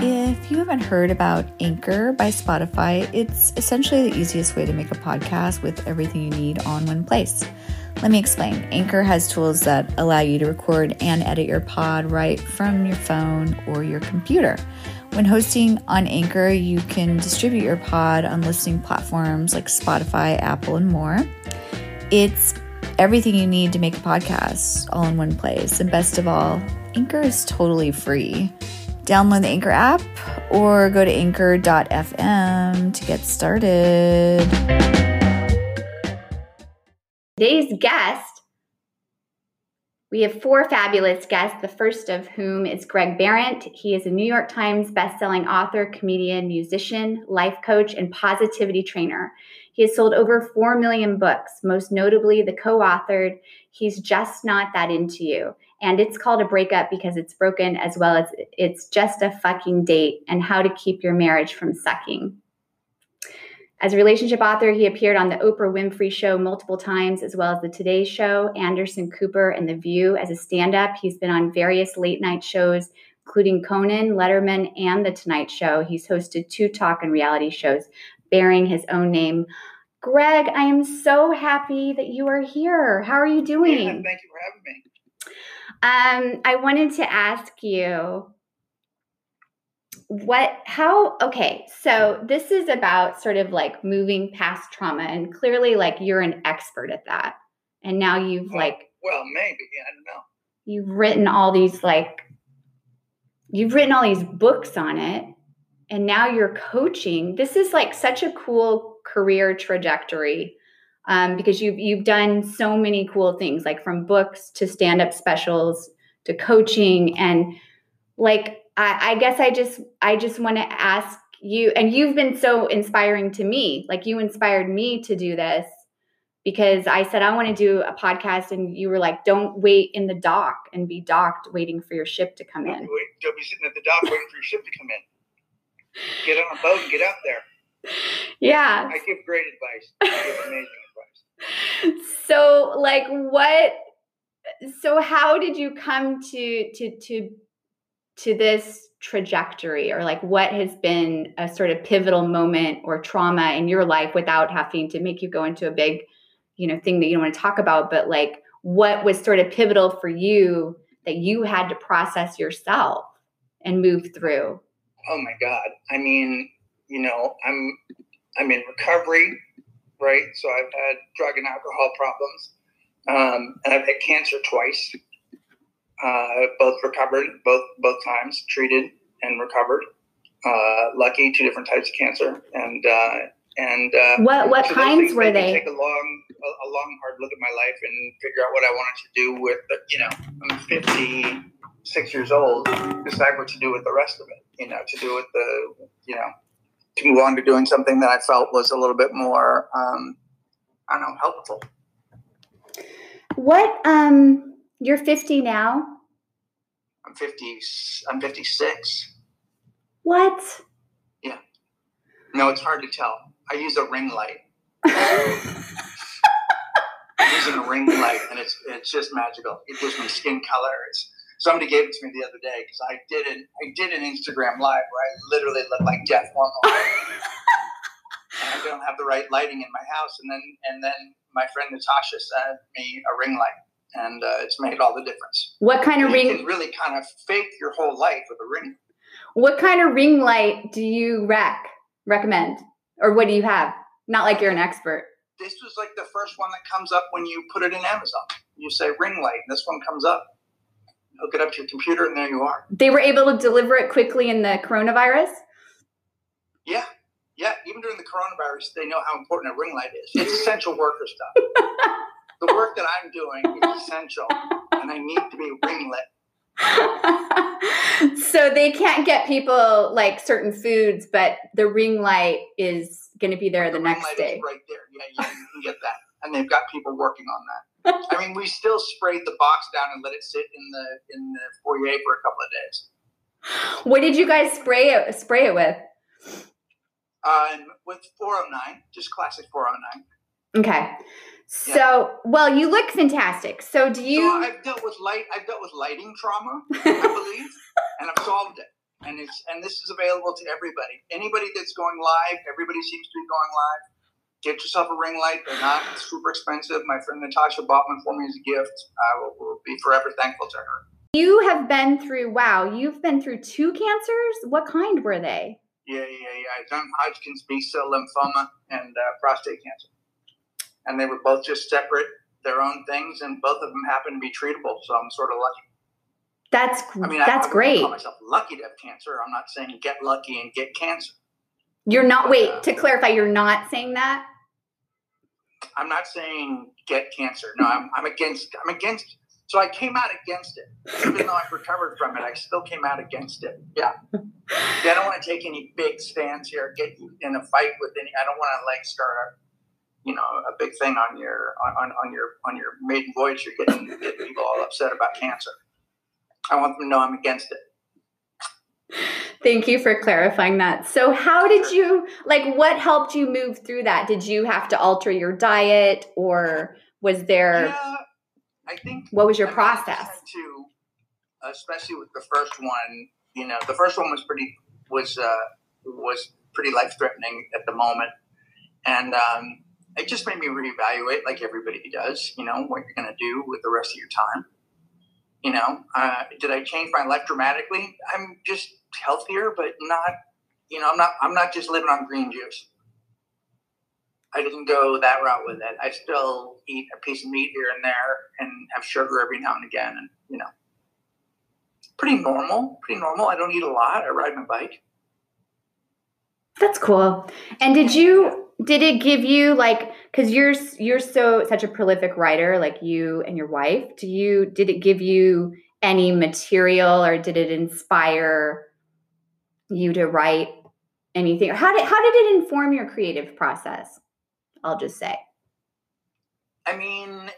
If you haven't heard about Anchor by Spotify, it's essentially the easiest way to make a podcast with everything you need on one place. Let me explain. Anchor has tools that allow you to record and edit your pod right from your phone or your computer. When hosting on Anchor, you can distribute your pod on listening platforms like Spotify, Apple, and more. It's everything you need to make a podcast all in one place. And best of all, Anchor is totally free. Download the Anchor app or go to anchor.fm to get started. Today's guest, we have four fabulous guests, the first of whom is Greg Behrendt. He is a New York Times bestselling author, comedian, musician, life coach, and positivity trainer. He has sold over 4 million books, most notably the co authored He's Just Not That Into You and it's called a breakup because it's broken as well as it's just a fucking date and how to keep your marriage from sucking. As a relationship author, he appeared on the Oprah Winfrey Show multiple times, as well as the Today Show, Anderson Cooper, and The View. As a stand up, he's been on various late night shows, including Conan, Letterman, and The Tonight Show. He's hosted two talk and reality shows bearing his own name. Greg, I am so happy that you are here. How are you doing? Yeah, thank you for having me. Um, I wanted to ask you what how okay so this is about sort of like moving past trauma and clearly like you're an expert at that. And now you've well, like well maybe i don't know. You've written all these like you've written all these books on it and now you're coaching. This is like such a cool career trajectory um, because you've you've done so many cool things, like from books to stand up specials to coaching, and like I, I guess I just I just want to ask you, and you've been so inspiring to me. Like you inspired me to do this because I said I want to do a podcast, and you were like, "Don't wait in the dock and be docked, waiting for your ship to come in." Don't be sitting at the dock waiting for your ship to come in. Get on a boat and get out there. Yeah. I give great advice. I give amazing so like what so how did you come to to to to this trajectory? Or like what has been a sort of pivotal moment or trauma in your life without having to make you go into a big you know thing that you don't want to talk about? But like what was sort of pivotal for you that you had to process yourself and move through? Oh my god. I mean you know i'm i'm in recovery right? So I've had drug and alcohol problems, um, and I've had cancer twice. Uh, both recovered, both both times treated and recovered. Uh, lucky, two different types of cancer, and uh, and uh, what what so kinds were they? Take a long a, a, long hard look at my life and figure out what I wanted to do with the, you know I'm 56 years old. Decide what to do with the rest of it. You know, to do with the you know to move on to doing something that I felt was a little bit more, um, I don't know, helpful. What, um, you're 50 now? I'm 50, I'm 56. What? Yeah. No, it's hard to tell. I use a ring light. using a ring light, and it's it's just magical. It gives me skin color. It's somebody gave it to me the other day because I did an I did an Instagram live where I literally looked like Jeff Hormone. and I don't have the right lighting in my house, and then and then my friend Natasha sent me a ring light, and uh, it's made all the difference. What kind of you ring? You can really kind of fake your whole life with a ring. What kind of ring light do you rec recommend, or what do you have? Not like you're an expert. This was like the first one that comes up when you put it in Amazon. You say ring light, and this one comes up hook it up to your computer, and there you are. They were able to deliver it quickly in the coronavirus? Yeah. Yeah. Even during the coronavirus, they know how important a ring light is. It's essential worker stuff. the work that I'm doing is essential, and I need to be ring lit. so they can't get people like certain foods, but the ring light is going to be there the, the next day. right there. Yeah, you can get that, and they've got people working on that. I mean, we still sprayed the box down and let it sit in the in the foyer for a couple of days. What did you guys spray it spray it with? Um, with 409, just classic 409. Okay. So, yeah. well, you look fantastic. So, do you? So I've dealt with light. I've dealt with lighting trauma, I believe, and I've solved it. and it's and this is available to everybody. Anybody that's going live, everybody seems to be going live. Get yourself a ring light. They're not super expensive. My friend Natasha bought one for me as a gift. I will, will be forever thankful to her. You have been through wow. You've been through two cancers. What kind were they? Yeah, yeah, yeah. I've done Hodgkin's B cell lymphoma and uh, prostate cancer, and they were both just separate, their own things, and both of them happen to be treatable. So I'm sort of lucky. That's I mean, that's I, I great. call myself lucky to have cancer. I'm not saying get lucky and get cancer. You're not wait, to clarify, you're not saying that? I'm not saying get cancer. No, I'm, I'm against. I'm against. So I came out against it, even though I've recovered from it. I still came out against it. Yeah. I don't want to take any big stands here. Get in a fight with any. I don't want to like start a, you know, a big thing on your on, on your on your maiden voyage. You're getting getting people all upset about cancer. I want them to know I'm against it. Thank you for clarifying that. So, how did you like what helped you move through that? Did you have to alter your diet or was there Yeah, I think what was your I mean, I just process? to, especially with the first one, you know, the first one was pretty was uh, was pretty life threatening at the moment, and um, it just made me reevaluate, like everybody does, you know, what you're going to do with the rest of your time. You know, uh, did I change my life dramatically? I'm just healthier, but not, you know, I'm not. I'm not just living on green juice. I didn't go that route with it. I still eat a piece of meat here and there and have sugar every now and again. And, you know, pretty normal, pretty normal. I don't eat a lot. I ride my bike. That's cool. And did you did it give you like cuz you're you're so such a prolific writer like you and your wife, do you did it give you any material or did it inspire you to write anything? How did how did it inform your creative process? I'll just say. I mean,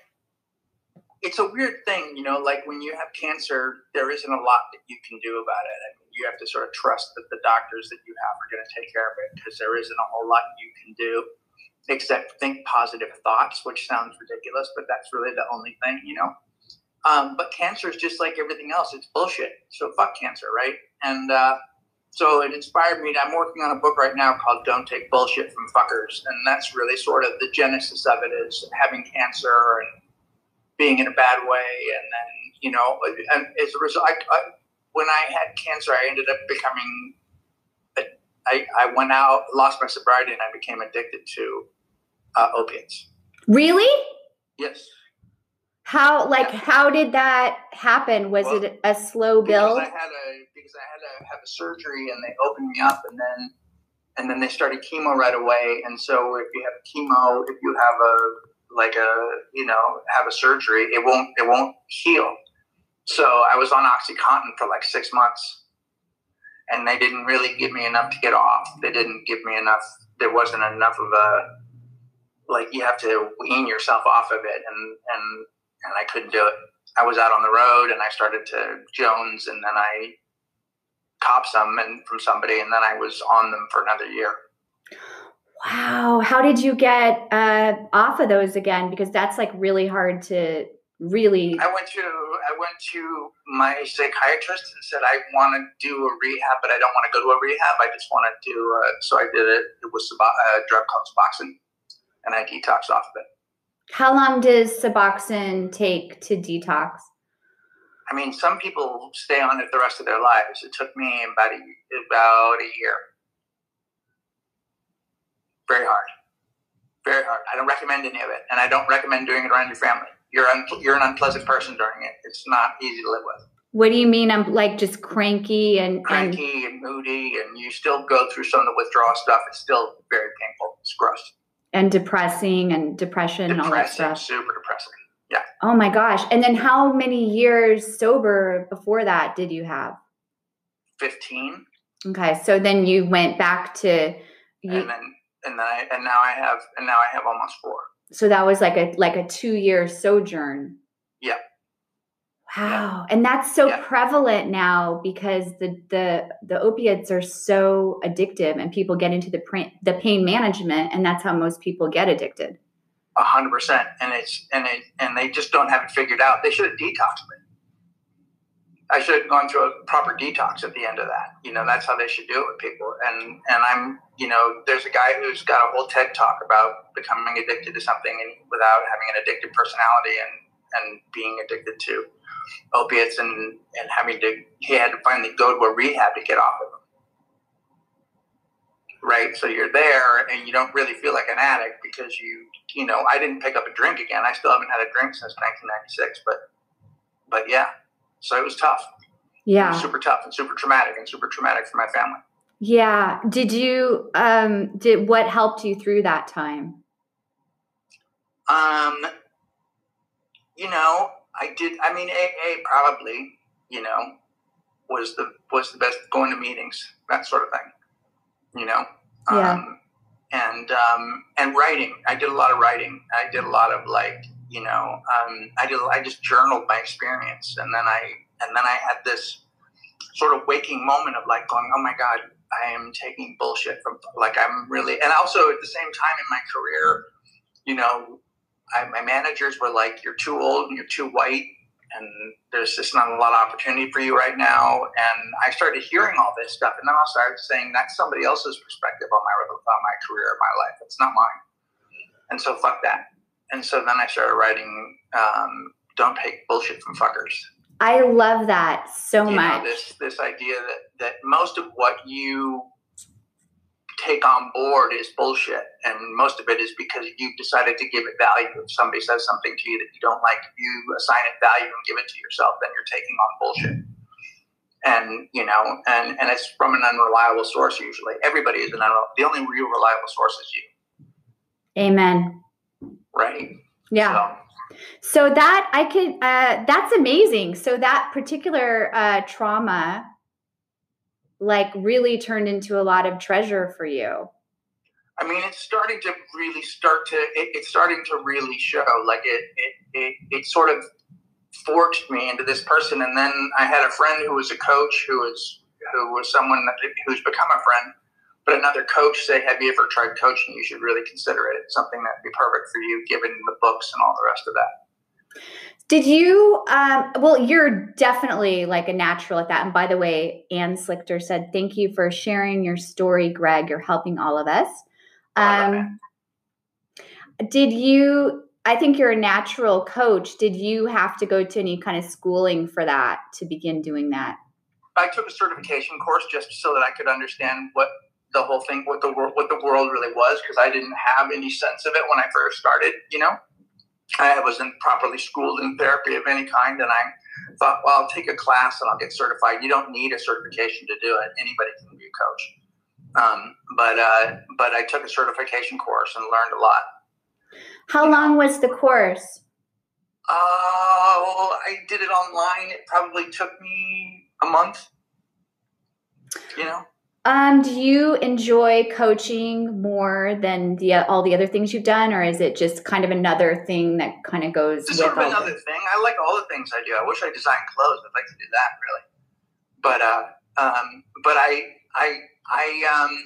it's a weird thing, you know, like when you have cancer, there isn't a lot that you can do about it. I mean, you have to sort of trust that the doctors that you have are going to take care of it because there isn't a whole lot you can do except think positive thoughts, which sounds ridiculous, but that's really the only thing, you know. Um, but cancer is just like everything else; it's bullshit. So fuck cancer, right? And uh, so it inspired me. I'm working on a book right now called "Don't Take Bullshit from Fuckers," and that's really sort of the genesis of it is having cancer and being in a bad way, and then you know, and as a result, I, I, when I had cancer, I ended up becoming. I, I went out, lost my sobriety, and I became addicted to uh, opiates. Really? Yes. How like how did that happen? Was Well, it a slow build? I had a because I had to have a surgery and they opened me up and then and then they started chemo right away. And so if you have chemo, if you have a like a you know have a surgery, it won't it won't heal. So I was on OxyContin for like six months, and they didn't really give me enough to get off. They didn't give me enough. There wasn't enough of a like you have to wean yourself off of it, and and and I couldn't do it. I was out on the road and I started to Jones and then I copped some and from somebody and then I was on them for another year. Wow. How did you get uh, off of those again? Because that's like really hard to really. I went to I went to my psychiatrist and said I want to do a rehab, but I don't want to go to a rehab. I just want to do. Uh, so I did it. It was a drug called Suboxone, and I detoxed off of it. How long does Suboxone take to detox? I mean, some people stay on it the rest of their lives. It took me about a, about a year. Very hard. Very hard. I don't recommend any of it, and I don't recommend doing it around your family. You're un- you're an unpleasant person during it. It's not easy to live with. What do you mean? I'm like just cranky and, and Cranky and moody, and you still go through some of the withdrawal stuff. It's still very painful. It's gross. and depressing and depression and all that Depressing, stuff. super depressing. Oh my gosh. And then how many years sober before that did you have? Fifteen, Okay. So then you went back to you and then and then I and now I have and now I have almost four. so that was like a like a two year sojourn. Yeah. Wow. And that's so Yeah. prevalent now because the the the opiates are so addictive and people get into the print the pain management and that's how most people get addicted. Hundred percent, and it's and it and they just don't have it figured out. They should have detoxed it. I should have gone through a proper detox at the end of that. You know, that's how they should do it with people. And and I'm, you know, there's a guy who's got a whole TED talk about becoming addicted to something and without having an addictive personality and and being addicted to opiates and and having to he had to finally go to a rehab to get off of them. Right, so you're there and you don't really feel like an addict because you, you know, I didn't pick up a drink again. I still haven't had a drink since 1996, but, but yeah, so it was tough. Yeah. Was super tough and super traumatic and super traumatic for my family. Yeah. Did you um did what helped you through that time? Um you know, I did I mean AA probably, you know, was the was the best going to meetings, that sort of thing. You know? Yeah. Um and um and writing. I did a lot of writing. I did a lot of like you know, um, I did. I just journaled my experience, and then I and then I had this sort of waking moment of like going, "Oh my God, I am taking bullshit from like I'm really." And also at the same time in my career, you know, I, my managers were like, "You're too old and you're too white." And there's just not a lot of opportunity for you right now. And I started hearing all this stuff, and then I started saying that's somebody else's perspective on my on my career, my life. It's not mine. And so fuck that and so then I started writing um, "Don't Take Bullshit from Fuckers." I love that so you much. Know, this this idea that that most of what you take on board is bullshit, and most of it is because you've decided to give it value. If somebody says something to you that you don't like, you assign it value and give it to yourself, then you're taking on bullshit. And you know, and and it's from an unreliable source. Usually, everybody is an unreliable. The only real reliable source is you. Amen. Right. Yeah. So, So that I could, uh, that's amazing. So that particular uh, trauma, like, really turned into a lot of treasure for you. I mean, it's starting to really start to. It, it's starting to really show. Like it, it, it, it sort of forged me into this person. And then I had a friend who was a coach, who was who was someone that, who's become a friend. But another coach say, "Have you ever tried coaching? You should really consider it. It's something that'd be perfect for you, given the books and all the rest of that." Did you? Um, well, you're definitely like a natural at that. And by the way, Ann Slichter said, "Thank you for sharing your story, Greg. You're helping all of us." Oh, Um, did you? I think you're a natural coach. Did you have to go to any kind of schooling for that to begin doing that? I took a certification course just so that I could understand what the whole thing, what the world, what the world really was, because I didn't have any sense of it when I first started. You know, I wasn't properly schooled in therapy of any kind, and I thought, well, I'll take a class and I'll get certified. You don't need a certification to do it. Anybody can be a coach. Um, but uh, but I took a certification course and learned a lot. How long was the course? Oh, I did it online. It probably took me a month. You know. Um, do you enjoy coaching more than the all the other things you've done, or is it just kind of another thing that kind of goes with sort of another the- thing. I like all the things I do. I wish I designed clothes. I'd like to do that really. But uh, um, but I I I um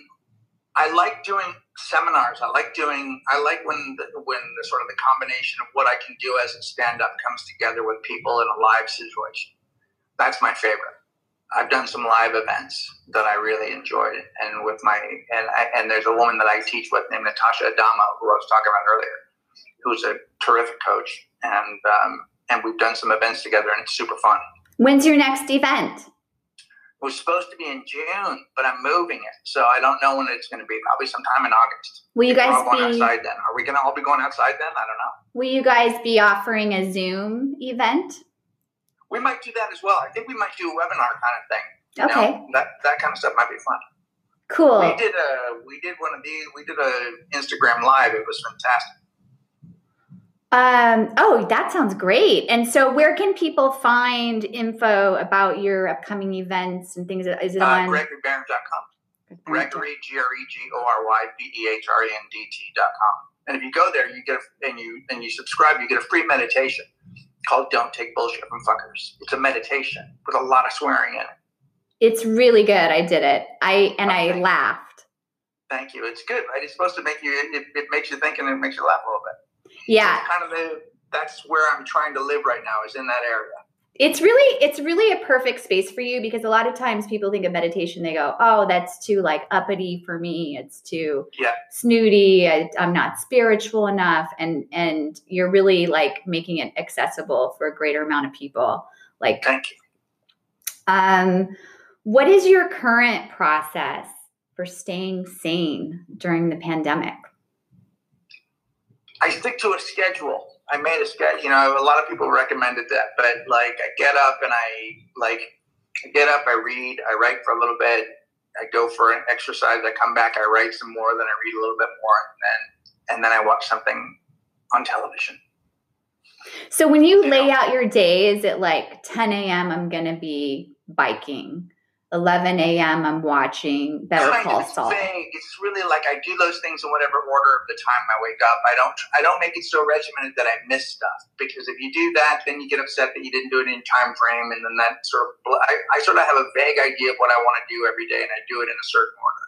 I like doing seminars. I like doing. I like when the, when the sort of the combination of what I can do as a stand up comes together with people in a live situation. That's my favorite. I've done some live events that I really enjoyed, and with my and I, and there's a woman that I teach with named Natasha Adamo, who I was talking about earlier, who's a terrific coach, and um, and we've done some events together, and it's super fun. When's your next event? It was supposed to be in June, but I'm moving it, so I don't know when it's going to be. Probably sometime in August. Will you guys be outside then? Are we going to all be going outside then? I don't know. Will you guys be offering a Zoom event? We might do that as well. I think we might do a webinar kind of thing. you Okay. know? that that kind of stuff might be fun. Cool. We did a we did one of these. We did a Instagram live. It was fantastic. Um, oh, that sounds great. And so, where can people find info about your upcoming events and things? Is it Uh, on GregoryBehrendt.com. Gregory G R E G O R Y B E H R E N D T dot com. And if you go there, you get a, and you and you subscribe, you get a free meditation called "Don't Take Bullshit from Fuckers." It's a meditation with a lot of swearing in it. It's really good. I did it. I and I laughed. Thank you. It's good, right? It's supposed to make you. It, it makes you think and it makes you laugh a little bit. Yeah. It's kind of the. That's where I'm trying to live right now. Is in that area. It's really it's really a perfect space for you because a lot of times people think of meditation they go oh that's too like uppity for me it's too Yeah. snooty I, i'm not spiritual enough and and you're really like making it accessible for a greater amount of people like Thank you. um what is your current process for staying sane during the pandemic I stick to a schedule. I made a schedule. You know, a lot of people recommended that, but like I get up and I like I get up, I read, I write for a little bit, I go for an exercise, I come back, I write some more, then I read a little bit more, and then and then I watch something on television. so when you You lay know. out your day is it like 10 a.m i'm gonna be biking 11 a.m i'm watching better kind call saul. It's really like I do those things in whatever order of the time I wake up. I don't I don't make it so regimented that I miss stuff because if you do that, then you get upset that you didn't do it in time frame, and then that sort of I, I sort of have a vague idea of what I want to do every day, and I do it in a certain order.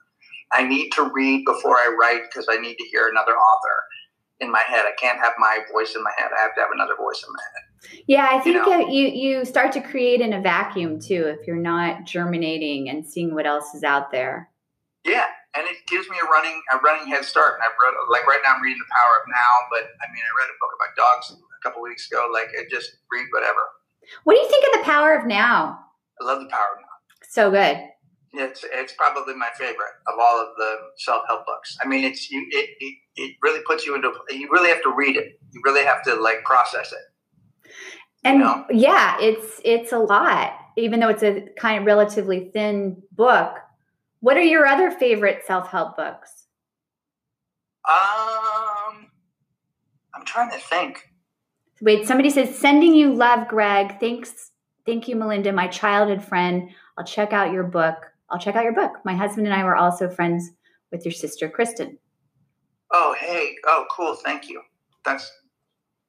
I need to read before I write because I need to hear another author in my head. I can't have my voice in my head. I have to have another voice in my head. Yeah, I think know? uh, you you start to create in a vacuum too if you're not germinating and seeing what else is out there. Yeah, and it gives me a running a running head start. And I've read like right now I'm reading The Power of Now, but I mean I read a book about dogs a couple weeks ago. Like I just read whatever. What do you think of the power of now? I love The Power of Now. So good. It's it's probably my favorite of all of the self help books. I mean, it's you it, it it really puts you into you really have to read it. You really have to like process it. And know? yeah, it's it's a lot, even though it's a kind of relatively thin book. What are your other favorite self-help books? Um, I'm trying to think. Wait, somebody says sending you love, Greg. Thanks, thank you, Melinda, my childhood friend. I'll check out your book. I'll check out your book. My husband and I were also friends with your sister, Kristen. Oh, hey. Oh, cool. Thank you. That's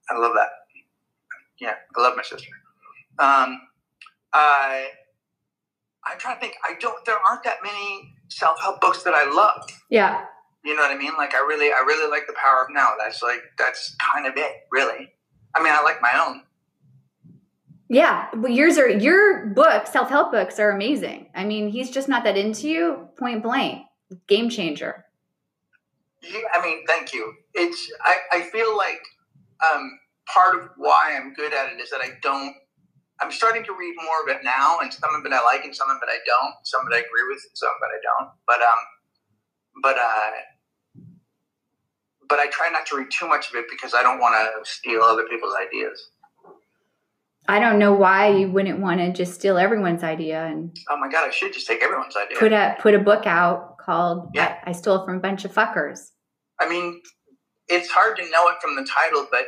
I love that. Yeah, I love my sister. Um, I I'm trying to think. I don't. There aren't that many self help books that I love. Yeah. You know what I mean? Like I really, I really like the power of now. That's like that's kind of it, really. I mean, I like my own. Yeah, well, yours are your books, self help books are amazing. I mean, he's just not that into you. Point blank, game changer. Yeah, I mean, thank you. It's I, I feel like um, part of why I'm good at it is that I don't. I'm starting to read more of it now, and some of it I like, and some of it I don't. Some of it I agree with, and some of it I don't. But um, but uh, but I try not to read too much of it because I don't want to steal other people's ideas. I don't know why you wouldn't want to just steal everyone's idea and Oh my god, I should just take everyone's idea. put a put a book out called Yeah. I, I Stole from a Bunch of Fuckers. I mean, it's hard to know it from the title, but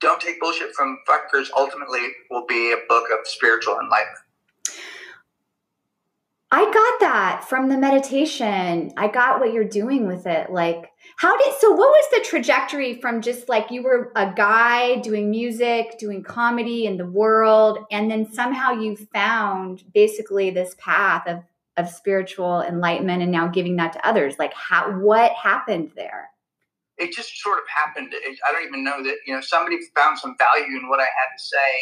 don't take bullshit from fuckers. Ultimately, will be a book of spiritual enlightenment. I got that from the meditation. I got what you're doing with it. Like, how did so? What was the trajectory from just like you were a guy doing music, doing comedy in the world, and then somehow you found basically this path of of spiritual enlightenment, and now giving that to others? Like, how what happened there? It just sort of happened. It, I don't even know that you know somebody found some value in what I had to say.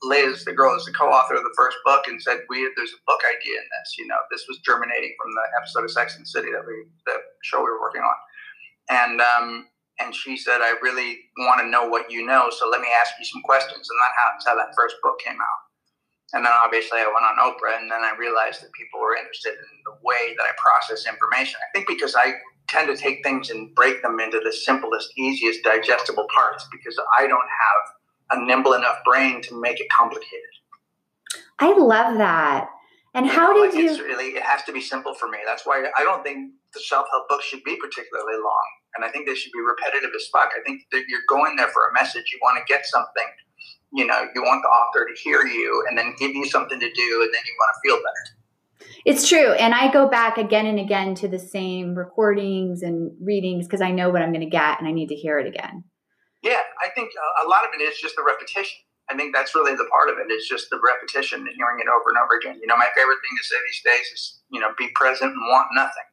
Liz, the girl, is the co-author of the first book, and said, "We there's a book idea in this. You know, this was germinating from the episode of Sex and the City that we the show we were working on." And um, and she said, "I really want to know what you know, so let me ask you some questions." And that that's how that first book came out. And then obviously I went on Oprah, and then I realized that people were interested in the way that I process information. I think because I tend to take things and break them into the simplest, easiest, digestible parts because I don't have a nimble enough brain to make it complicated. I love that. And how know, did like, It's you? really, it has to be simple for me. That's why I don't think the self-help books should be particularly long, and I think they should be repetitive as fuck. I think that you're going there for a message. You want to get something. You know, you want the author to hear you and then give you something to do, and then you want to feel better. It's true. And I go back again and again to the same recordings and readings because I know what I'm going to get and I need to hear it again. Yeah, I think a- a lot of it is just the repetition. I think that's really the part of it. It's just the repetition and hearing it over and over again. You know, my favorite thing to say these days is, you know, be present and want nothing.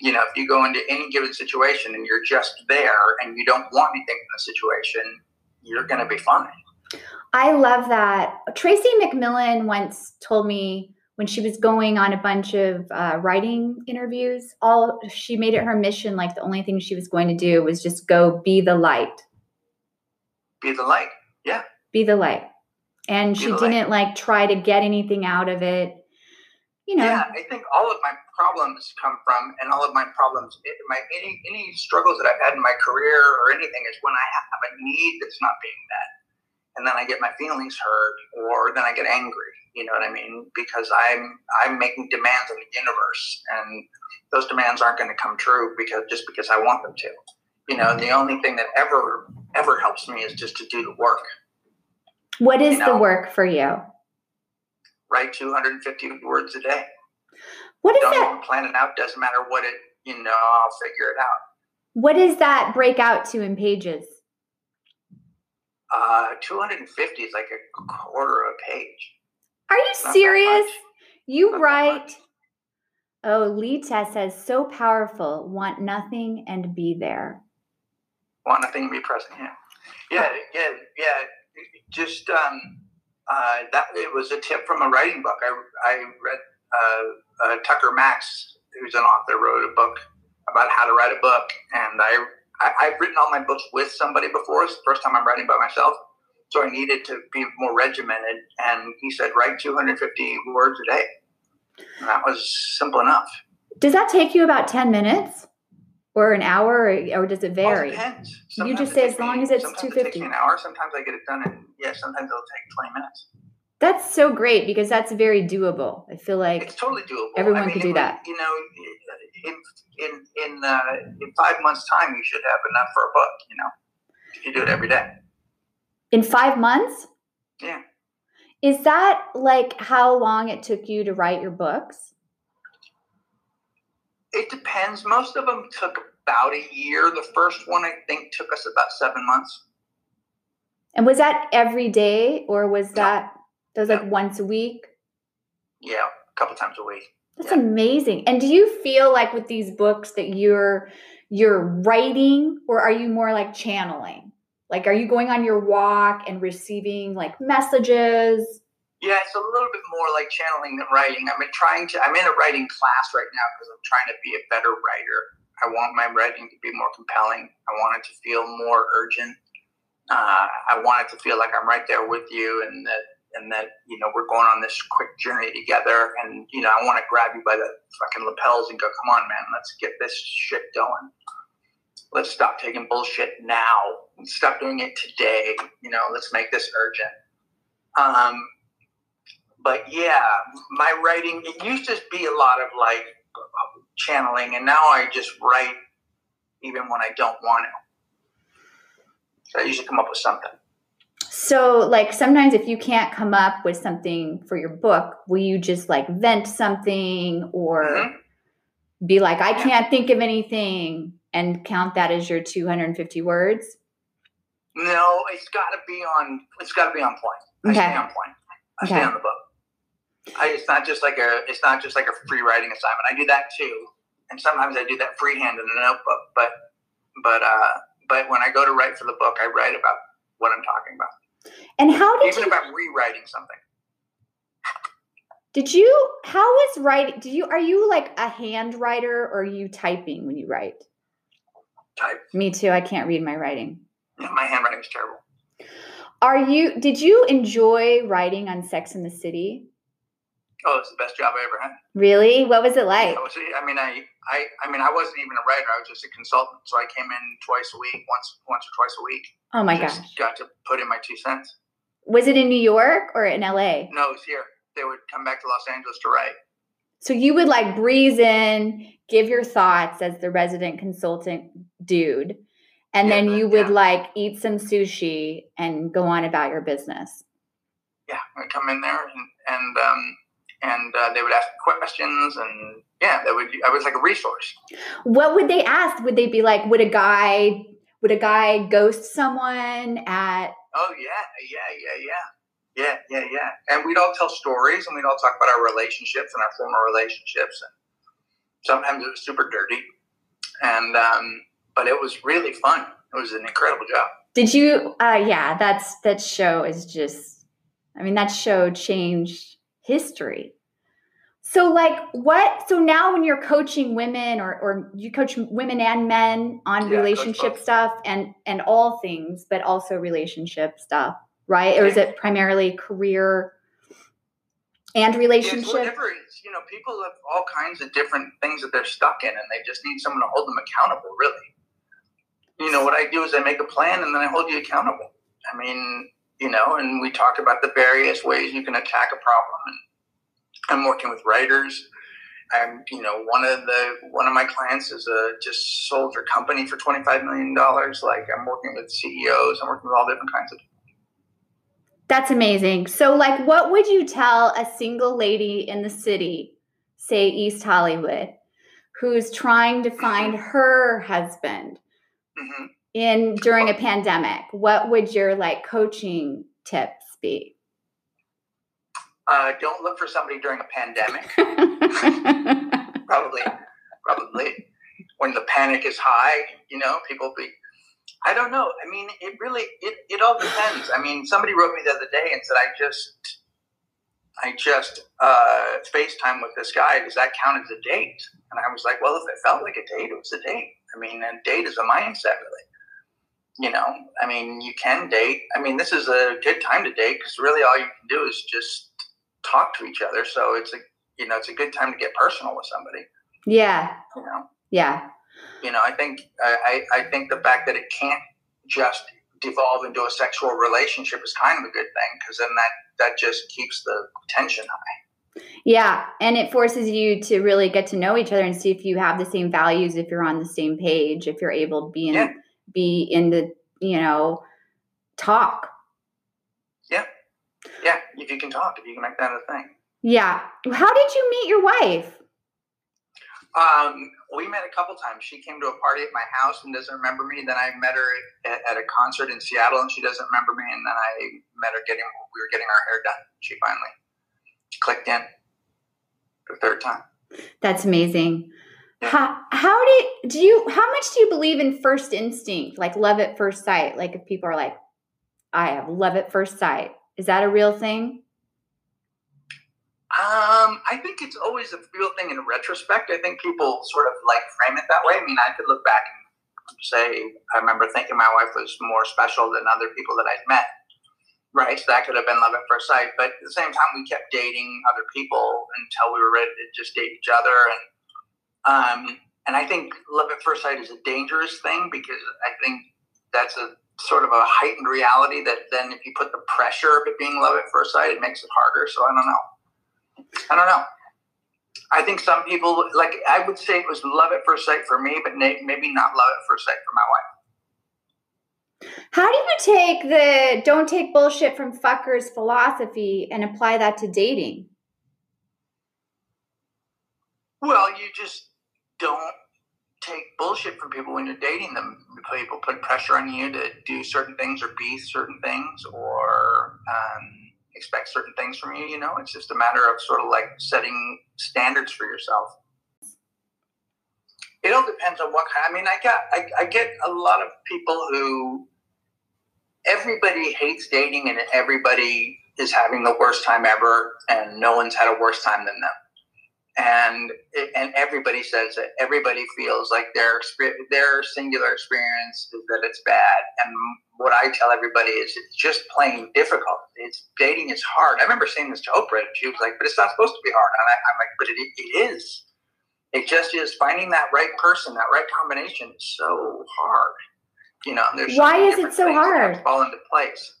You know, if you go into any given situation and you're just there and you don't want anything from the situation, you're going to be fine. I love that. Tracy McMillan once told me when she was going on a bunch of uh, writing interviews, all she made it her mission. Like the only thing she was going to do was just go be the light. Be the light. Yeah. Be the light. And Be she didn't like try to get anything out of it. You know, Yeah, I think all of my problems come from, and all of my problems, it- my any any struggles that I've had in my career or anything is when I have a need that's not being met, and then I get my feelings hurt, or then I get angry. You know what I mean? Because I'm I'm making demands on the universe, and those demands aren't going to come true because just because I want them to. You know, the only thing that ever ever helps me is just to do the work. what is you the work for you? Write 250 words a day. What is Don't that? even plan it out. Doesn't matter what it. You know, I'll figure it out. What does that break out to in pages? Uh, 250 is like a quarter of a page. Are you Not serious? You Not write. Oh, Lita says, so powerful. Want nothing and be there. Want nothing to be present. Yeah, yeah, yeah, yeah. Just um, uh, that it was a tip from a writing book. I I read uh, uh, Tucker Max, who's an author, wrote a book about how to write a book, and I, I I've written all my books with somebody before. It's the first time I'm writing by myself, so I needed to be more regimented. And he said, write 250 words a day. And that was simple enough. Does that take you about 10 minutes or an hour or, or does it Well, it vary? depends. You just say as long me- as it's sometimes It 250. takes me an hour. Sometimes I get it done in yeah. Sometimes it'll take twenty minutes. That's so great because that's very doable. I feel like It's totally doable. everyone I mean, could do would- that. You know, in in in uh, in five months' time, you should have enough for a book. You know, if you do it every day. In five months, Yeah. is that like how long it took you to write your books? It depends. Most of them took about a year. The first one, I think, took us about seven months. And was that every day or was No. that, that was like once a week? Yeah, a couple times a week. That's Yeah. amazing. And do you feel like with these books that you're you're writing or are you more like channeling? Like are you going on your walk and receiving like messages? Yeah, it's a little bit more like channeling than writing. I'm trying to. I'm in a writing class right now because I'm trying to be a better writer. I want my writing to be more compelling. I want it to feel more urgent. Uh, I want it to feel like I'm right there with you, and that and that you know we're going on this quick journey together. And you know, I want to grab you by the fucking lapels and go, "Come on, man, let's get this shit going. Let's stop taking bullshit now. Stop doing it today. You know, let's make this urgent." Um, but yeah, my writing it used to be a lot of like channeling, and now I just write even when I don't want to. So I usually come up with something. So like sometimes if you can't come up with something for your book, will you just like vent something or Mhm. be like I can't think of anything and count that as your 250 words? No, it's got to be on. It's got to be on point. I stay on point. I stay on the book. I, it's not just like a. It's not just like a free writing assignment. I do that too, and sometimes I do that freehand in a notebook. But, but, uh, but when I go to write for the book, I write about what I'm talking about. And how did Even you I'm rewriting something. Did you how is writing do you are you like a hand writer or are you typing when you write? Type. Me too. I can't read my writing. Yeah, my handwriting is terrible. Are you did you enjoy writing on Sex in the City? Oh, it's the best job I ever had. Really? What was it like? I, was, I mean, I, I, I mean, I wasn't even a writer. I was just a consultant. So I came in twice a week, once, once or twice a week. Oh my just gosh. got to put in my two cents. Was it in New York or in LA? No, it was here. They would come back to Los Angeles to write. So you would like breeze in, give your thoughts as the resident consultant dude, and Yeah, then you would yeah. like eat some sushi and go on about your business. Yeah, I'd come in there and and um, and uh, they would ask questions, and yeah, that would I was like a resource. What would they ask? Would they be like, would a guy would a guy ghost someone at Oh yeah, yeah, yeah, yeah, yeah, yeah, yeah. And we'd all tell stories, and we'd all talk about our relationships and our former relationships, and sometimes it was super dirty, and um, but it was really fun. It was an incredible job. Did you? Uh, yeah, that's that show is just. I mean, that show changed history. So, like, what? So now, when you're coaching women, or or you coach women and men on Yeah, relationship stuff and and all things, but also relationship stuff, right? Or is it primarily career and Yeah, relationship? it's whatever. You know, people have all kinds of different things that they're stuck in, and they just need someone to hold them accountable. Really, you know, what I do is I make a plan, and then I hold you accountable. I mean, you know, and we talk about the various ways you can attack a problem. And I'm working with writers. I'm, you know, one of the one of my clients is a just sold your company for twenty five million dollars. Like I'm working with CEOs. I'm working with all different kinds of That's amazing. So, like, what would you tell a single lady in the city, say East Hollywood, who's trying to find her husband Mhm. in during a pandemic? What would your like coaching tips be? Uh, don't look for somebody during a pandemic. probably probably when the panic is high you know people be i don't know i mean it really it, it all depends i mean somebody wrote me the other day and said i just i just uh facetime with this guy does that count as a date? And i was like well if it felt like a date it was a date. I mean a date is a mindset really. You know i mean you can date. I mean this is a good time to date because really all you can do is just talk to each other. So it's a you know it's a good time to get personal with somebody. Yeah, you know? Yeah, you know i think I, I I think the fact that it can't just devolve into a sexual relationship is kind of a good thing because then that that just keeps the tension high yeah. And it forces you to really get to know each other and see if you have the same values, if you're on the same page, if you're able to be in Yeah. be in the you know talk. yeah yeah. if you can talk if you can make that a thing Yeah. How did you meet your wife? um, we met a couple times she came to a party at my house and doesn't remember me then i met her at, at a concert in seattle and she doesn't remember me and then i met her getting we were getting our hair done she finally clicked in the third time That's amazing. Yeah. How, how did do you how much do you believe in first instinct, like love at first sight? Like if people are like, I have love at first sight. Is that a real thing? Um, I think it's always a real thing in retrospect. I think people sort of like frame it that way. I mean, I could look back and say, I remember thinking my wife was more special than other people that I'd met. Right. So that could have been love at first sight. But at the same time, we kept dating other people until we were ready to just date each other. And, um, and I think love at first sight is a dangerous thing because I think that's a sort of a heightened reality that then if you put the pressure of it being love at first sight, it makes it harder. So I don't know. I don't know. I think some people like. I would say it was love at first sight for me, but maybe not love at first sight for my wife. How do you take the don't take bullshit from fuckers philosophy and apply that to dating? Well, you just don't take bullshit from people when you're dating them. People put pressure on you to do certain things or be certain things or um, expect certain things from you. You know, it's just a matter of sort of like setting standards for yourself. It all depends on what kind. I mean, I got I, I get a lot of people who everybody hates dating and everybody is having the worst time ever, and no one's had a worse time than them and and everybody says it. Everybody feels like their their singular experience is that it's bad. And what I tell everybody is it's just plain difficult. It's dating is hard. I remember saying this to Oprah, and she was like, "But it's not supposed to be hard." And I, I'm like, "But it, it is. It just is. Finding that right person, that right combination, is so hard. You know, there's Why is it so things that have hard? Fall into place.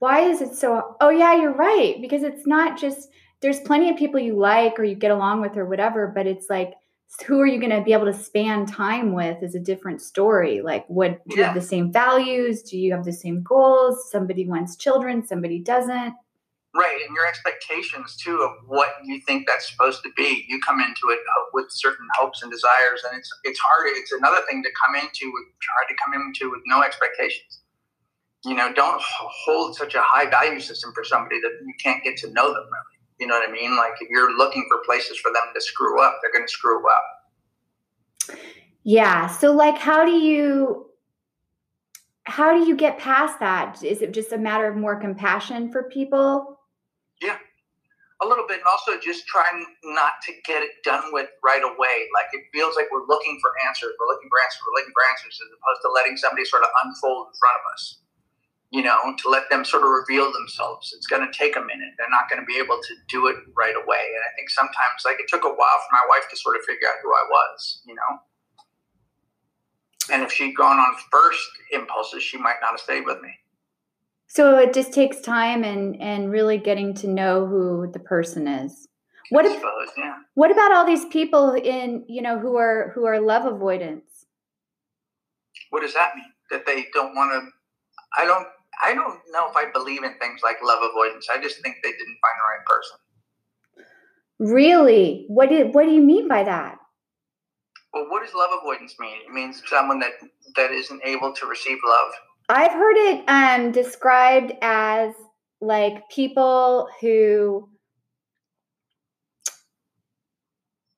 Why is it so Oh yeah, you're right because it's not just there's plenty of people you like or you get along with or whatever, but it's like who are you going to be able to span time with is a different story. Like what do you have the same values? Do you have the same goals? Somebody wants children, somebody doesn't. Right, and your expectations too of what you think that's supposed to be. You come into it uh, with certain hopes and desires, and it's it's hard. It's another thing to come into with hard to come into with no expectations. You know, don't hold such a high value system for somebody that you can't get to know them really. You know what I mean? Like if you're looking for places for them to screw up, they're going to screw up. Yeah. So like how do you how do you get past that? Is it just a matter of more compassion for people? Yeah, a little bit, and also just trying not to get it done with right away. Like it feels like we're looking for answers. We're looking for answers. We're looking for answers, as opposed to letting somebody sort of unfold in front of us. You know, to let them sort of reveal themselves. It's going to take a minute. They're not going to be able to do it right away. And I think sometimes, like it took a while for my wife to sort of figure out who I was. You know. And if she'd gone on first impulses, she might not have stayed with me. So it just takes time and and really getting to know who the person is. What, I suppose, yeah. what about all these people in you know who are who are love avoidance? What does that mean? That they don't want to? I don't. I don't know if I believe in things like love avoidance. I just think they didn't find the right person. Really? What do what do you mean by that? Well, what does love avoidance mean? It means someone that that isn't able to receive love. I've heard it um, described as like people who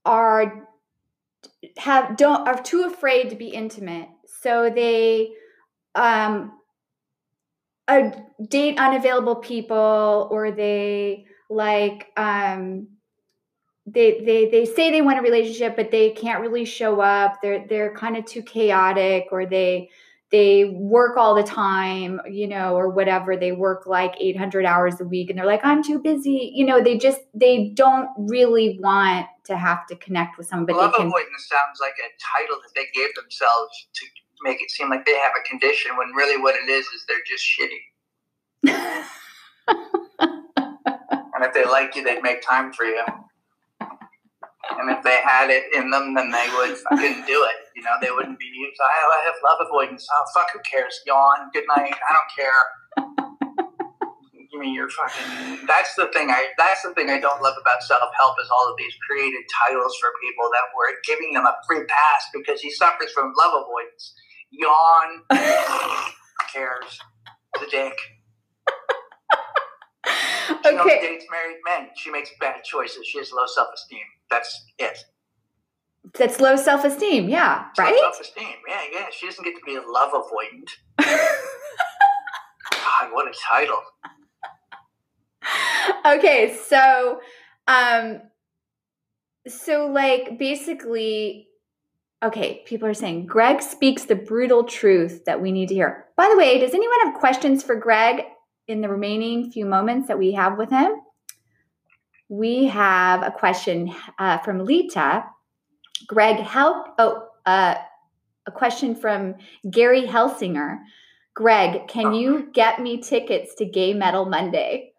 are have don't are too afraid to be intimate, so they um, uh, date unavailable people, or they like um, they they they say they want a relationship, but they can't really show up. They're they're kind of too chaotic, or they they work all the time, you know, or whatever. They work like 800 hours a week and they're like, I'm too busy. You know, they just, they don't really want to have to connect with someone. But Love avoidance sounds like a title that they gave themselves to make it seem like they have a condition when really what it is is they're just shitty. and if they like you, they'd make time for you. And if they had it in them, then they would fucking do it. You know, they wouldn't be used. I, I have love avoidance. Oh, fuck, who cares? Yawn. Good night. I don't care. Give me your fucking. That's the thing. I. That's the thing I don't love about self help is all of these created titles for people that were giving them a free pass because he suffers from love avoidance. Yawn. who cares? The dick. She only dates married men. She makes bad choices. She has low self esteem. That's it. That's low self esteem. Yeah. Right? Self esteem. Yeah, yeah. She doesn't get to be a love avoidant. God, what a title. okay. So, um, so like basically, okay, people are saying Greg speaks the brutal truth that we need to hear. By the way, does anyone have questions for Greg in the remaining few moments that we have with him? We have a question uh, from Lita. Greg, help. Oh, uh, a question from Gary Helsinger. Greg, can you get me tickets to Gay Metal Monday?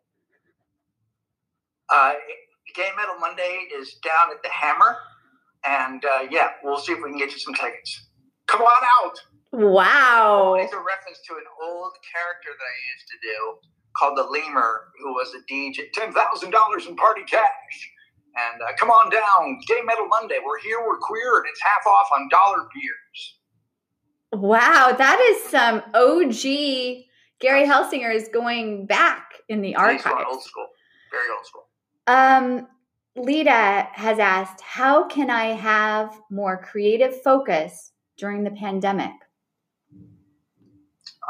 Uh, Gay Metal Monday is down at the Hammer. And uh, yeah, we'll see if we can get you some tickets. Come on out. Wow. It's a reference to an old character that I used to do called the Lemur, who was a DJ. $10,000 in party cash. And uh, come on down, Gay Metal Monday. We're here, we're queer, and it's half off on dollar beers. Wow, that is some OG. Gary Helsinger is going back in the going Old school, very old school. Um, Lita has asked, how can I have more creative focus during the pandemic?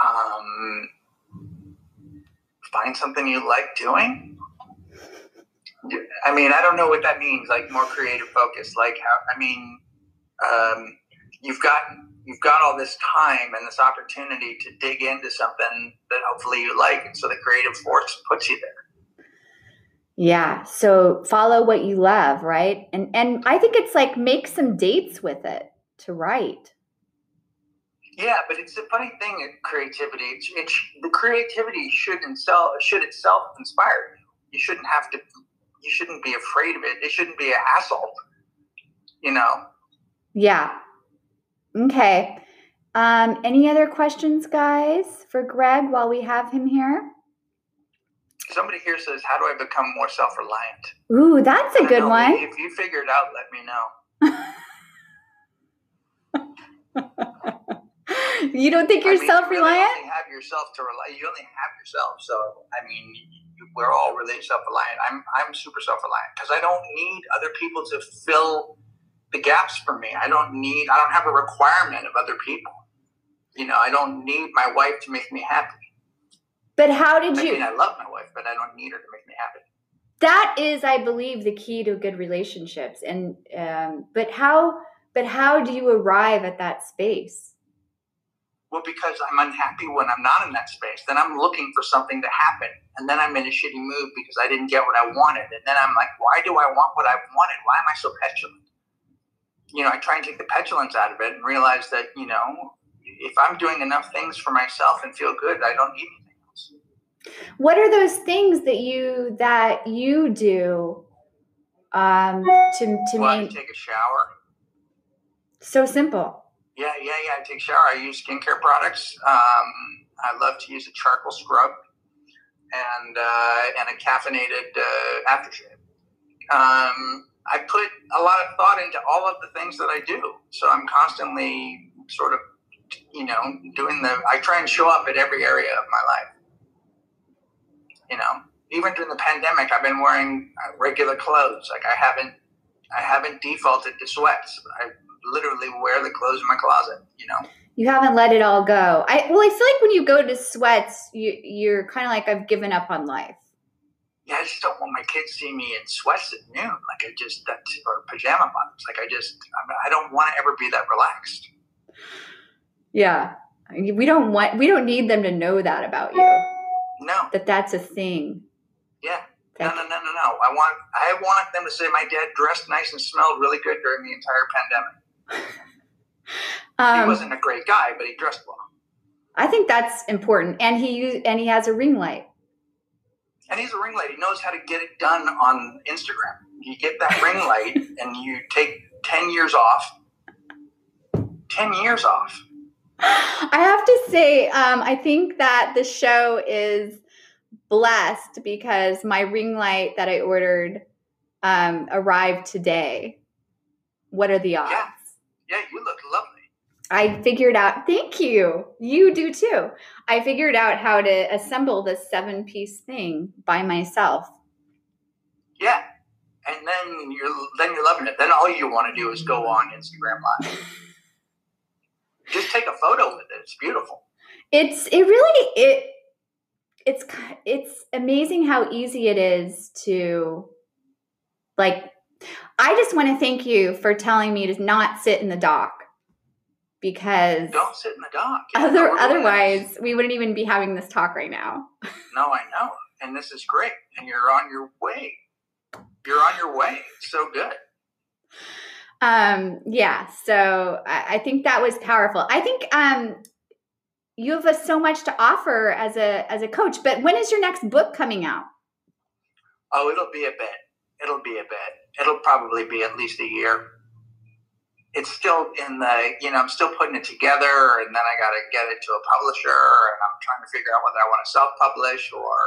um, find something you like doing. I mean, I don't know what that means. Like more creative focus. Like how? I mean, um, you've got you've got all this time and this opportunity to dig into something that hopefully you like, and so the creative force puts you there. Yeah, so follow what you love, right? And and I think it's like make some dates with it to write. Yeah, but it's a funny thing. Creativity. It's, it's the creativity should itself should itself inspire you. You shouldn't have to. You shouldn't be afraid of it. It shouldn't be a hassle. You know. Yeah. Okay. Um, any other questions, guys, for Greg while we have him here? Somebody here says, "How do I become more self-reliant?" Ooh, that's a I good know, one. If you figure it out, let me know. you don't think you're mean, self You really reliant? only have yourself to rely. You only have yourself. So I mean, we're all really self-reliant. I'm I'm super self-reliant because I don't need other people to fill the gaps for me. I don't need. I don't have a requirement of other people. You know, I don't need my wife to make me happy. But how did I you? mean, I love my wife, but I don't need her to make me happy. that is i believe the key to good relationships and um, but how but how do you arrive at that space Well, because I'm unhappy when I'm not in that space. Then I'm looking for something to happen. And then I'm in a shitty mood because I didn't get what I wanted. And then I'm like, why do I want what I wanted? Why am I so petulant? You know, I try and take the petulance out of it and realize that, you know, if I'm doing enough things for myself and feel good, I don't need. What are those things that you that you do um to to Well, make take a shower. so simple Yeah, yeah, yeah. I take a shower. I use skincare products. Um, I love to use a charcoal scrub and uh, and a caffeinated uh, aftershave. Um, I put a lot of thought into all of the things that I do, so I'm constantly sort of, you know, doing the. I try and show up at every area of my life. You know, even during the pandemic, I've been wearing uh, regular clothes. Like I haven't, I haven't defaulted to sweats. I literally wear the clothes in my closet. You know. you haven't let it all go i well i feel like when you go to sweats you you're kind of like i've given up on life yeah, I just don't want my kids see me in sweats at noon. Like I just that's or pajama bottoms. Like I just I'm, I don't want to ever be that relaxed. yeah we don't want we don't need them to know that about you No, that that's a thing yeah, no, That- no, no, no, no. I want I want them to say my dad dressed nice and smelled really good during the entire pandemic. he um, wasn't a great guy, but he dressed well. I think that's important, and he use, and he has a ring light. And he's a ring light. He knows how to get it done on Instagram. You get that ring light, and you take ten years off. Ten years off. I have to say, um, I think that the show is blessed because my ring light that I ordered um, arrived today. What are the odds? Yeah. Yeah, you look lovely. I figured out, thank you. You do too. I figured out how to assemble this seven piece thing by myself. Yeah. And then you're then you're loving it. Then all you want to do is go on Instagram Live. Just take a photo with it. It's beautiful. It's it really it it's it's amazing how easy it is to like I just want to thank you for telling me to not sit in the dock because Don't sit in the dock. Other otherwise we wouldn't even be having this talk right now. No, I know. And this is great. And you're on your way. You're on your way. So good. Um yeah, so I, I think that was powerful. I think um you have uh, so much to offer as a as a coach, but when is your next book coming out? Oh, it'll be a bit. It'll be a bit. It'll probably be at least a year. It's still in the, you know, I'm still putting it together and then I got to get it to a publisher and I'm trying to figure out whether I want to self publish or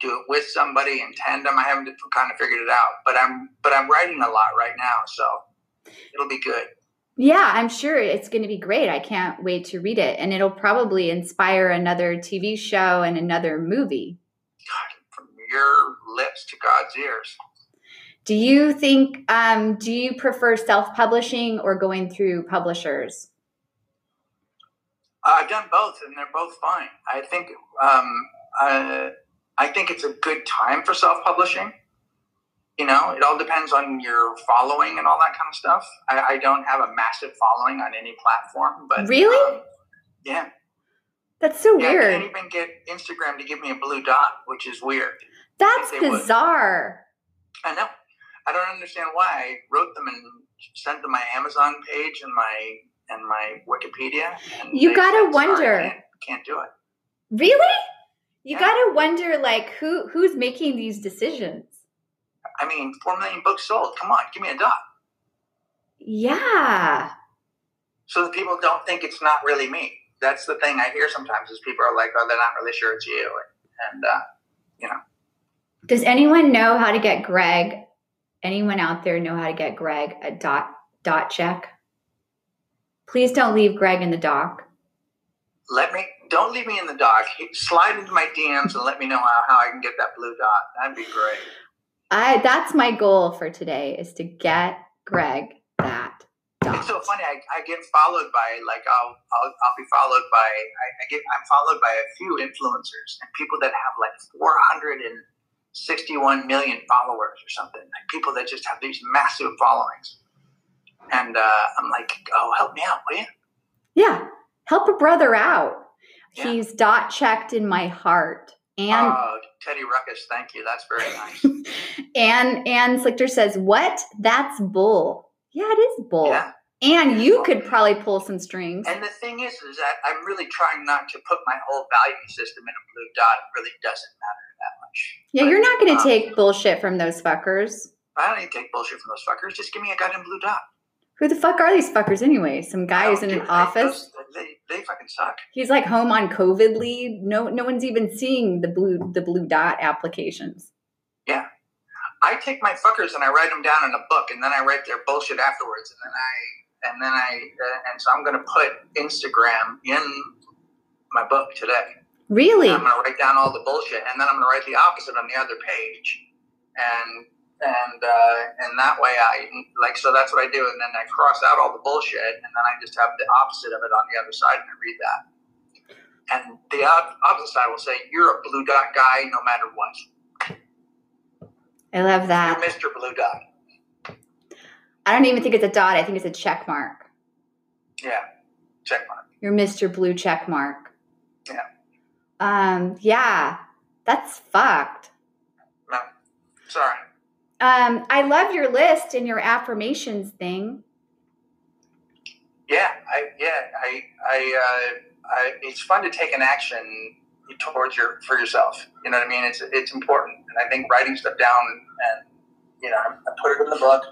do it with somebody in tandem. I haven't kind of figured it out, but I'm, but I'm writing a lot right now. So it'll be good. Yeah, I'm sure it's going to be great. I can't wait to read it. And it'll probably inspire another TV show and another movie. God, from your lips to God's ears. Do you think, um, do you prefer self publishing or going through publishers? Uh, I've done both, and they're both fine. I think um, uh, I think it's a good time for self-publishing. You know, it all depends on your following and all that kind of stuff. I, I don't have a massive following on any platform, but Really? um, yeah, That's so yeah. I weird. can't even get Instagram to give me a blue dot, which is weird. That's they would. bizarre. I know. I don't understand why. I wrote them and sent them my Amazon page and my and my Wikipedia. And You gotta said, wonder." Can't, can't do it. Really? You Yeah. got to wonder, like, who who's making these decisions? I mean, four million books sold. Come on, give me a dot. Yeah. So the people don't think it's not really me. That's the thing I hear sometimes is people are like, oh, they're not really sure it's you. And, uh, you know, Does anyone know how to get Greg? Anyone out there know how to get Greg a dot dot check? Please don't leave Greg in the dock. let me, don't leave me in the dock. Slide into my DMs and let me know how, how I can get that blue dot. That'd be great. I that's my goal for today is to get Greg that dot. It's so funny. I, I get followed by like I'll I'll, I'll be followed by I, I get I'm followed by a few influencers and people that have like 461 million followers or something. Like people that just have these massive followings. And uh, I'm like, oh, help me out, will you? Yeah. Help a brother out. Yeah. He's dot checked in my heart. And oh, Teddy Ruckus, thank you. That's very nice. and and Slichter says, "What? That's bull." Yeah, it is bull. yeah. And you could probably pull some strings. And the thing is, is that I'm really trying not to put my whole value system in a blue dot. It really doesn't matter that much. Yeah, But, you're not going to um, take bullshit from those fuckers. I don't need to take bullshit from those fuckers. Just give me a goddamn blue dot. Who the fuck are these fuckers anyway? Some guy who's in an office. those- They, they fucking suck. He's like home on COVID leave. No, no one's even seeing the blue the blue dot applications. Yeah, I take my fuckers and I write them down in a book, and then I write their bullshit afterwards, and then I and then I uh, and so I'm going to put Instagram in my book today. Really? I'm going to write down all the bullshit, and then I'm going to write the opposite on the other page, and and uh, and that way I like so that's what I do, and then I cross out all the bullshit, and then I just have the opposite of it on the other side, and I read that. And the opposite side will say, "You're a blue dot guy, no matter what. I love that. You're. Mr. Blue Dot." I don't even think it's a dot. I think it's a check mark. Yeah, check mark. You're Mr. Blue check mark. Yeah. Um, yeah. That's fucked. No, sorry. Um, I love your list and your affirmations thing. Yeah, I yeah I I, uh, I it's fun to take an action towards your for yourself. You know what I mean? It's it's important, and I think writing stuff down and you know I, put it in the book.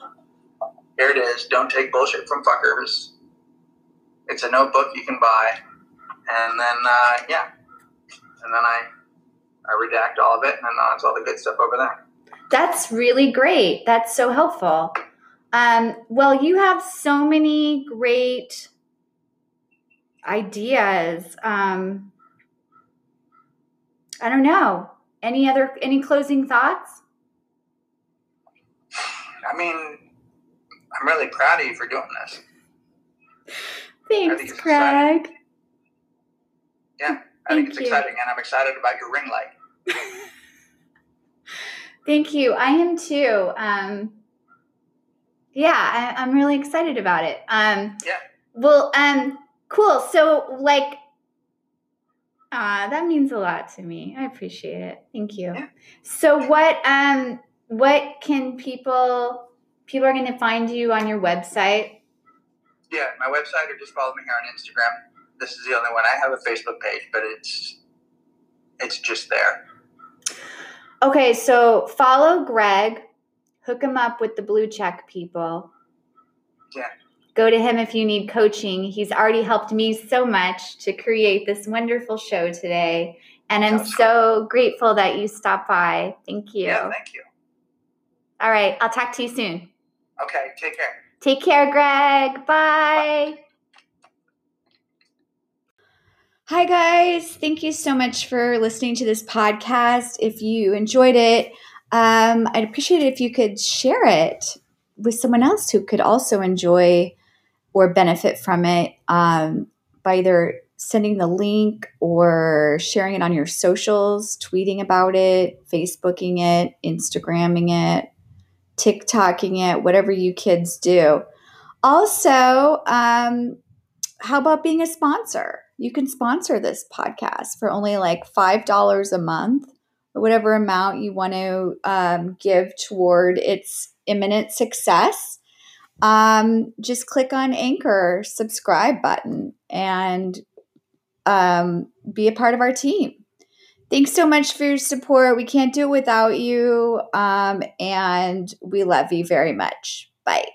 Here it is. Don't take bullshit from fuckers. It's a notebook you can buy, and then uh, yeah, and then I I redact all of it, and then it's all the good stuff over there. That's really great. That's so helpful. Um, well, you have so many great ideas. Um, I don't know. Any other any closing thoughts? I mean, I'm really proud of you for doing this. Thanks, Craig. Yeah, I think it's you. exciting, and I'm excited about your ring light. Thank you. I am too. Um, yeah, I, I'm really excited about it. Um, Yeah. Well, um, cool. So, like, ah, that means a lot to me. I appreciate it. Thank you. Yeah. So, what, um, what can people? People are going to find you on your website. Yeah, my website or just follow me here on Instagram. This is the only one. I have a Facebook page, but it's it's just there. Okay, so follow Greg, hook him up with the blue check people. Yeah. Go to him if you need coaching. He's already helped me so much to create this wonderful show today. And I'm so grateful that you stopped by. Thank you. Yeah, thank you. All right, I'll talk to you soon. Okay, take care. Take care, Greg. Bye. Hi, guys. Thank you so much for listening to this podcast. If you enjoyed it, um, I'd appreciate it if you could share it with someone else who could also enjoy or benefit from it um, by either sending the link or sharing it on your socials, tweeting about it, Facebooking it, Instagramming it, TikToking it, whatever you kids do. Also, um, how about being a sponsor? You can sponsor this podcast for only like $5 a month or whatever amount you want to um, give toward its imminent success. Um, just click on Anchor subscribe button and um, be a part of our team. Thanks so much for your support. We can't do it without you. Um, and we love you very much. Bye.